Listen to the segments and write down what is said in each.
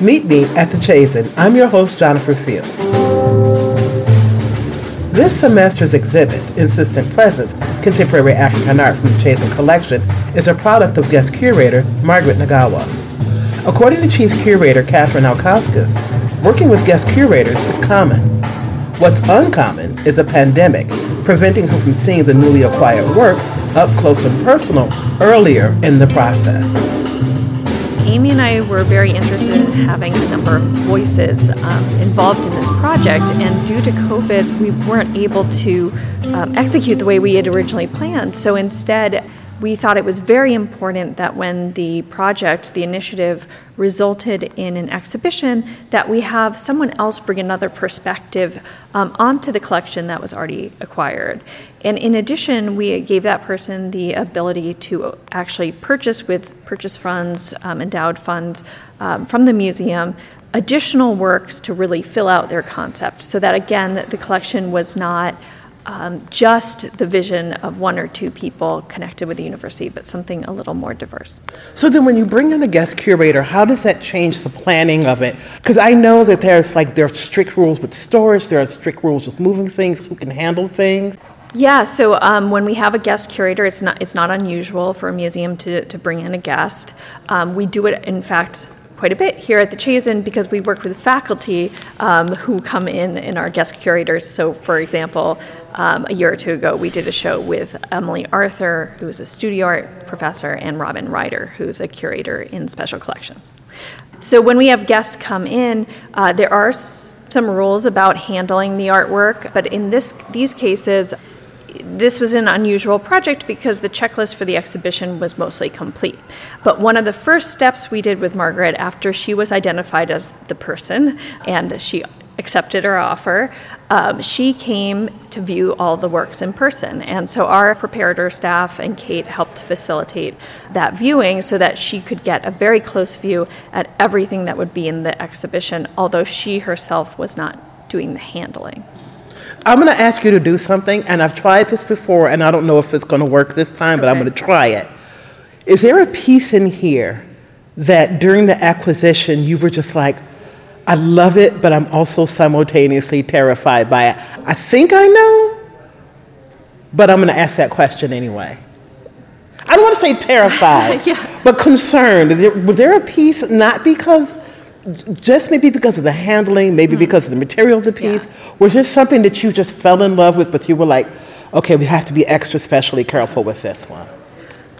Meet me at the Chazen. I'm your host, Gianofer Fields. This semester's exhibit, Insistent Presence, Contemporary African Art from the Chazen Collection, is a product of guest curator Margaret Nagawa. According to Chief Curator Katherine Alcauskas, working with guest curators is common. What's uncommon is a pandemic, preventing her from seeing the newly acquired works up close and personal earlier in the process. Amy and I were very interested in having a number of voices um, involved in this project, and due to COVID, we weren't able to um, execute the way we had originally planned. So instead, we thought it was very important that when the project, the initiative, resulted in an exhibition, that we have someone else bring another perspective um, onto the collection that was already acquired. And in addition, we gave that person the ability to actually purchase with purchase funds, um, endowed funds um, from the museum, additional works to really fill out their concept so that again, the collection was not um, just the vision of one or two people connected with the university, but something a little more diverse. So then, when you bring in a guest curator, how does that change the planning of it? Because I know that there's like there are strict rules with storage, there are strict rules with moving things, who can handle things. Yeah, so um, when we have a guest curator, it's not it's not unusual for a museum to, to bring in a guest. Um, we do it, in fact, quite a bit here at the Chazen because we work with faculty um, who come in in our guest curators. So, for example, um, a year or two ago, we did a show with Emily Arthur, who's a studio art professor, and Robin Rider, who's a curator in special collections. So, when we have guests come in, uh, there are s- some rules about handling the artwork, but in this these cases, this was an unusual project because the checklist for the exhibition was mostly complete. But one of the first steps we did with Margaret after she was identified as the person and she accepted our offer, um, she came to view all the works in person. And so our preparator staff and Kate helped facilitate that viewing so that she could get a very close view at everything that would be in the exhibition, although she herself was not doing the handling. I'm going to ask you to do something, and I've tried this before, and I don't know if it's going to work this time, but I'm going to try it. Is there a piece in here that during the acquisition you were just like, I love it, but I'm also simultaneously terrified by it? I think I know, but I'm going to ask that question anyway. I don't want to say terrified, Yeah. but concerned. Was there a piece, not because, just maybe because of the handling, maybe because of the material of the piece, was there something that you just fell in love with, but you were like, okay, we have to be extra specially careful with this one?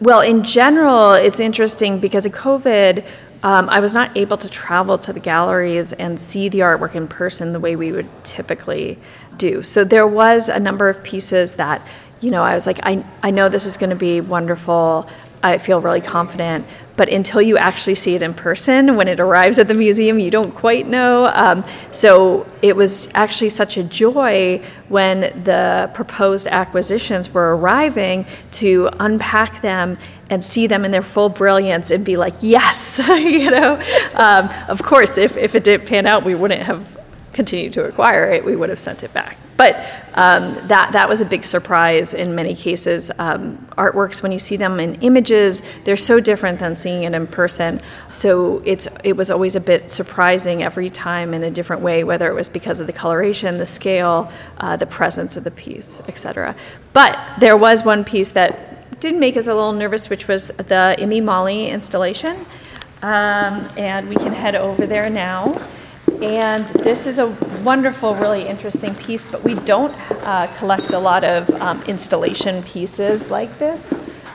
Well, in general, it's interesting because of COVID, um, I was not able to travel to the galleries and see the artwork in person the way we would typically do. So there was a number of pieces that, you know, I was like, I, I know this is going to be wonderful. I feel really confident. But until you actually see it in person, when it arrives at the museum, you don't quite know. Um, so it was actually such a joy when the proposed acquisitions were arriving to unpack them and see them in their full brilliance and be like, yes, you know. Um, of course, if, if it didn't pan out, we wouldn't have continued to acquire it, we would have sent it back. But um, that that was a big surprise in many cases. Um, artworks, when you see them in images, they're so different than seeing it in person. So it's it was always a bit surprising every time in a different way, whether it was because of the coloration, the scale, uh, the presence of the piece, etc. But there was one piece that did make us a little nervous, which was the Imi Mali installation. Um, and we can head over there now. And this is a wonderful, really interesting piece, but we don't uh, collect a lot of um, installation pieces like this.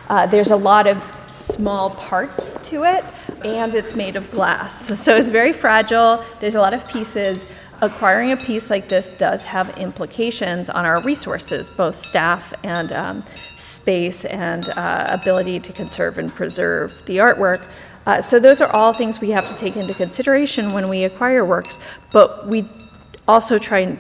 Uh, there's a lot of small parts to it, and it's made of glass. So it's very fragile. There's a lot of pieces. Acquiring a piece like this does have implications on our resources, both staff and um, space, and uh, ability to conserve and preserve the artwork. Uh, so those are all things we have to take into consideration when we acquire works, but we also try and,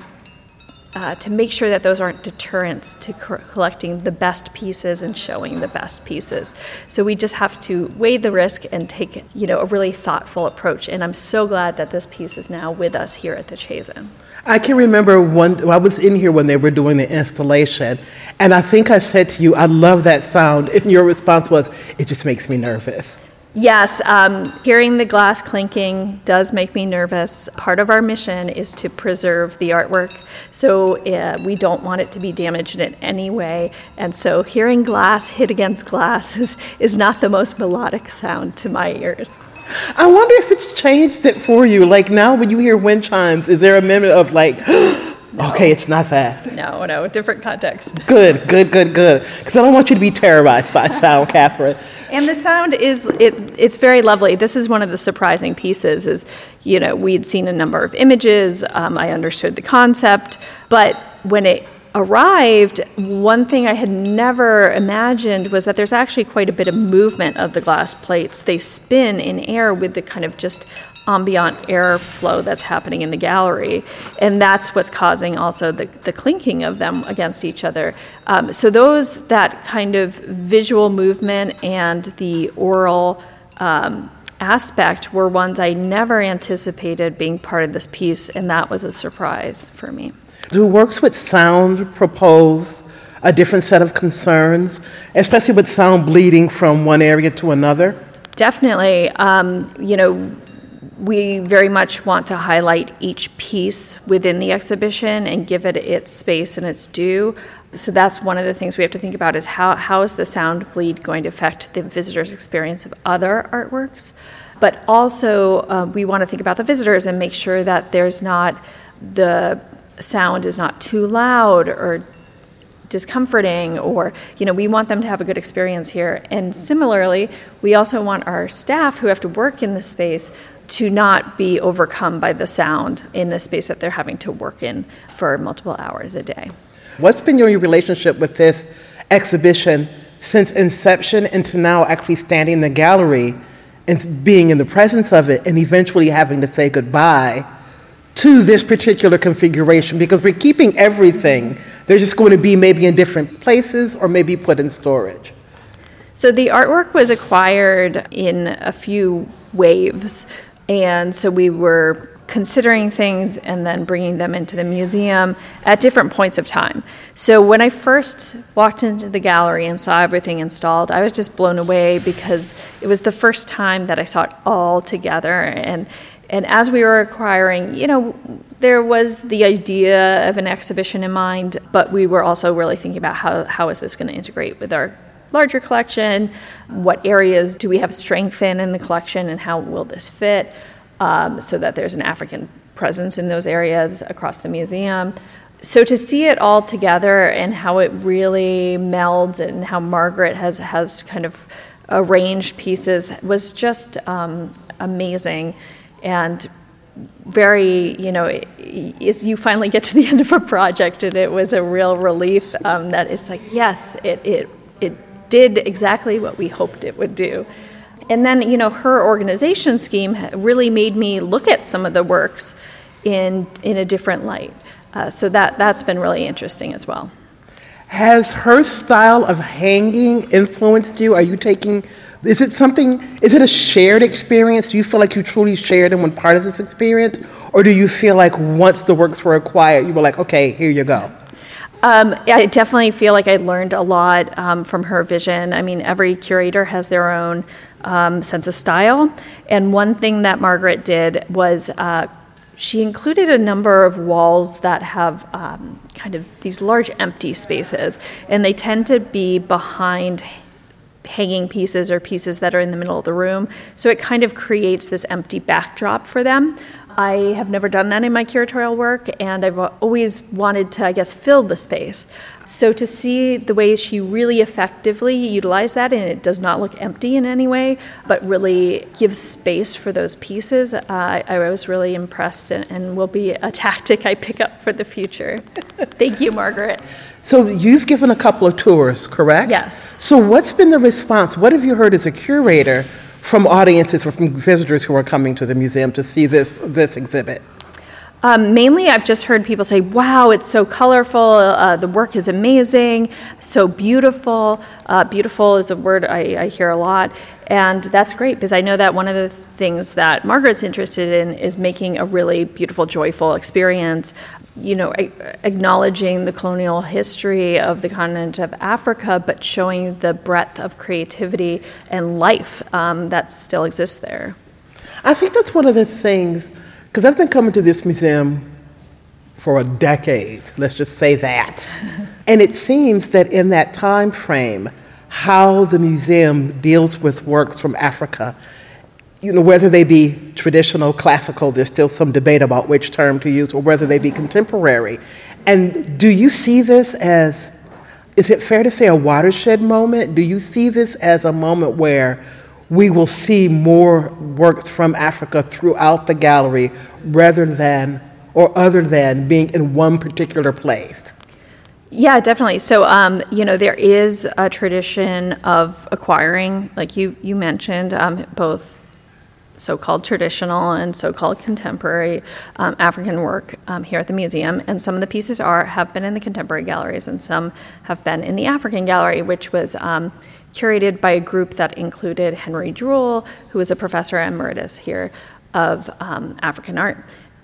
uh, to make sure that those aren't deterrents to co- collecting the best pieces and showing the best pieces. So we just have to weigh the risk and take you know a really thoughtful approach. And I'm so glad that this piece is now with us here at the Chazen. I can remember one, I was in here when they were doing the installation, and I think I said to you, I love that sound, and your response was, it just makes me nervous. Yes, um, hearing the glass clinking does make me nervous. Part of our mission is to preserve the artwork, so uh, we don't want it to be damaged in any way. And so hearing glass hit against glass is, is not the most melodic sound to my ears. I wonder if it's changed it for you. Like now, when you hear wind chimes, is there a minute of like, No. Okay, it's not that. No, no, different context. Good, good, good, good. Because I don't want you to be terrorized by sound, Katherine. And the sound is it, it's very lovely. This is one of the surprising pieces. Is you know we'd seen a number of images. Um, I understood the concept, but when it arrived, one thing I had never imagined was that there's actually quite a bit of movement of the glass plates. They spin in air with the kind of just ambient airflow that's happening in the gallery. And that's what's causing also the, the clinking of them against each other. Um, so, those, that kind of visual movement and the oral um, aspect were ones I never anticipated being part of this piece, and that was a surprise for me. Do works with sound propose a different set of concerns, especially with sound bleeding from one area to another? Definitely. Um, you know, we very much want to highlight each piece within the exhibition and give it its space and its due. So that's one of the things we have to think about is how, how is the sound bleed going to affect the visitor's experience of other artworks? But also, uh, we want to think about the visitors and make sure that there's not the sound is not too loud or discomforting or you know we want them to have a good experience here and similarly we also want our staff who have to work in the space to not be overcome by the sound in the space that they're having to work in for multiple hours a day what's been your relationship with this exhibition since inception into now actually standing in the gallery and being in the presence of it and eventually having to say goodbye to this particular configuration because we're keeping everything. They're just going to be maybe in different places or maybe put in storage. So the artwork was acquired in a few waves. And so we were considering things and then bringing them into the museum at different points of time. So when I first walked into the gallery and saw everything installed, I was just blown away because it was the first time that I saw it all together and and as we were acquiring, you know, there was the idea of an exhibition in mind, but we were also really thinking about how, how is this going to integrate with our larger collection? What areas do we have strength in in the collection, and how will this fit um, so that there's an African presence in those areas across the museum? So to see it all together and how it really melds and how Margaret has has kind of arranged pieces was just um, amazing and very, you know, as you finally get to the end of a project, and it was a real relief um, that it's like, yes, it, it, it did exactly what we hoped it would do. And then, you know, her organization scheme really made me look at some of the works in, in a different light. Uh, so that, that's been really interesting as well. Has her style of hanging influenced you? Are you taking is it something, is it a shared experience? Do you feel like you truly shared and were part of this experience? Or do you feel like once the works were acquired, you were like, okay, here you go? Um, I definitely feel like I learned a lot um, from her vision. I mean, every curator has their own um, sense of style. And one thing that Margaret did was uh, she included a number of walls that have um, kind of these large empty spaces, and they tend to be behind hanging pieces or pieces that are in the middle of the room. So it kind of creates this empty backdrop for them. I have never done that in my curatorial work, and I've always wanted to, I guess, fill the space. So to see the way she really effectively utilized that, and it does not look empty in any way, but really gives space for those pieces, uh, I was really impressed and, and will be a tactic I pick up for the future. Thank you, Margaret. So you've given a couple of tours, correct? Yes. So what's been the response? What have you heard as a curator from audiences or from visitors who are coming to the museum to see this this exhibit? Um, mainly, I've just heard people say, wow, it's so colorful, uh, the work is amazing, so beautiful. Uh, beautiful is a word I, I hear a lot. And that's great because I know that one of the things that Margaret's interested in is making a really beautiful, joyful experience. You know, acknowledging the colonial history of the continent of Africa, but showing the breadth of creativity and life um, that still exists there. I think that's one of the things, because I've been coming to this museum for a decade, let's just say that. and it seems that in that time frame, how the museum deals with works from Africa. You know, whether they be traditional, classical, there's still some debate about which term to use, or whether they be contemporary. And do you see this as, is it fair to say, a watershed moment? Do you see this as a moment where we will see more works from Africa throughout the gallery rather than or other than being in one particular place? Yeah, definitely. So, um, you know, there is a tradition of acquiring, like you, you mentioned, um, both so called traditional and so called contemporary um, African work um, here at the museum. And some of the pieces are have been in the contemporary galleries, and some have been in the African gallery, which was um, curated by a group that included Henry Drewal, who is a professor emeritus here of um, African art.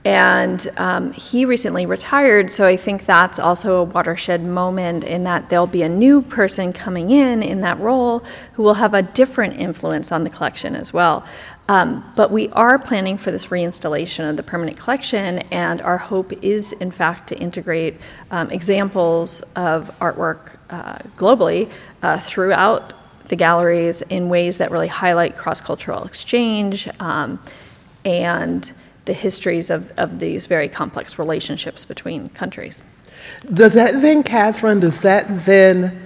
And um, he recently retired, so I think that's also a watershed moment in that there'll be a new person coming in in that role who will have a different influence on the collection as well. Um, but we are planning for this reinstallation of the permanent collection, and our hope is, in fact, to integrate um, examples of artwork uh, globally uh, throughout the galleries in ways that really highlight cross cultural exchange um, and the histories of, of these very complex relationships between countries. Does that then, Katherine, does that then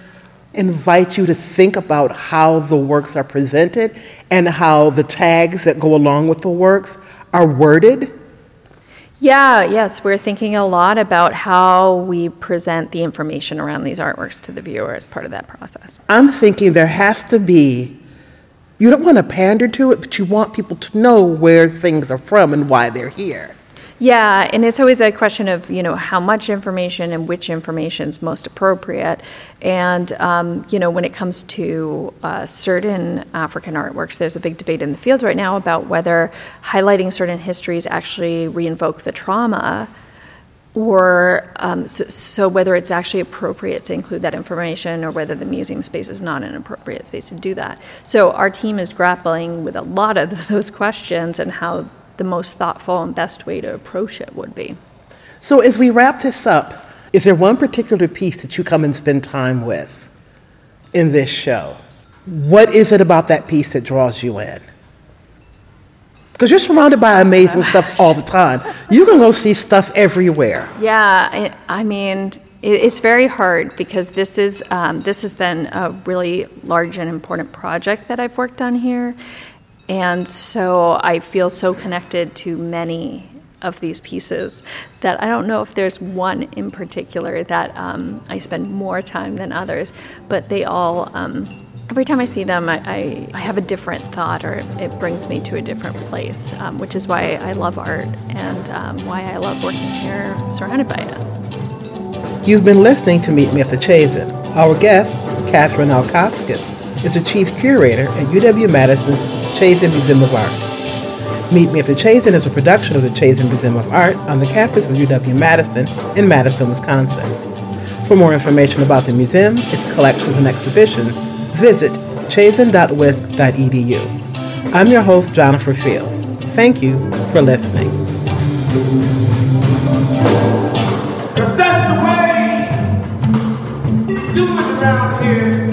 invite you to think about how the works are presented and how the tags that go along with the works are worded? Yeah, yes, we're thinking a lot about how we present the information around these artworks to the viewer as part of that process. I'm thinking there has to be you don't want to pander to it, but you want people to know where things are from and why they're here. Yeah, and it's always a question of you know how much information and which information is most appropriate. And um, you know when it comes to uh, certain African artworks, there's a big debate in the field right now about whether highlighting certain histories actually reinvoke the trauma or um, so, so, whether it's actually appropriate to include that information or whether the museum space is not an appropriate space to do that. So our team is grappling with a lot of those questions and how the most thoughtful and best way to approach it would be. So as we wrap this up, is there one particular piece that you come and spend time with in this show? What is it about that piece that draws you in? Because you're surrounded by amazing stuff all the time. You can go see stuff everywhere. Yeah, I, mean, it's very hard because this is um, this has been a really large and important project that I've worked on here, and so I feel so connected to many of these pieces that I don't know if there's one in particular that um, I spend more time than others, but they all. Um, every time I see them, I, I, I, have a different thought or it brings me to a different place, um, which is why I love art and um, why I love working here surrounded by it. You've been listening to Meet Me at the Chazen. Our guest, Katherine Alcauskas, is the chief curator at UW Madison's Chazen Museum of Art. Meet Me at the Chazen is a production of the Chazen Museum of Art on the campus of UW Madison in Madison, Wisconsin. For more information about the museum, its collections and exhibitions, visit chazen.wisc.edu. I'm your host, Gianofer Fields. Thank you for listening. Cause that's the way do it around here.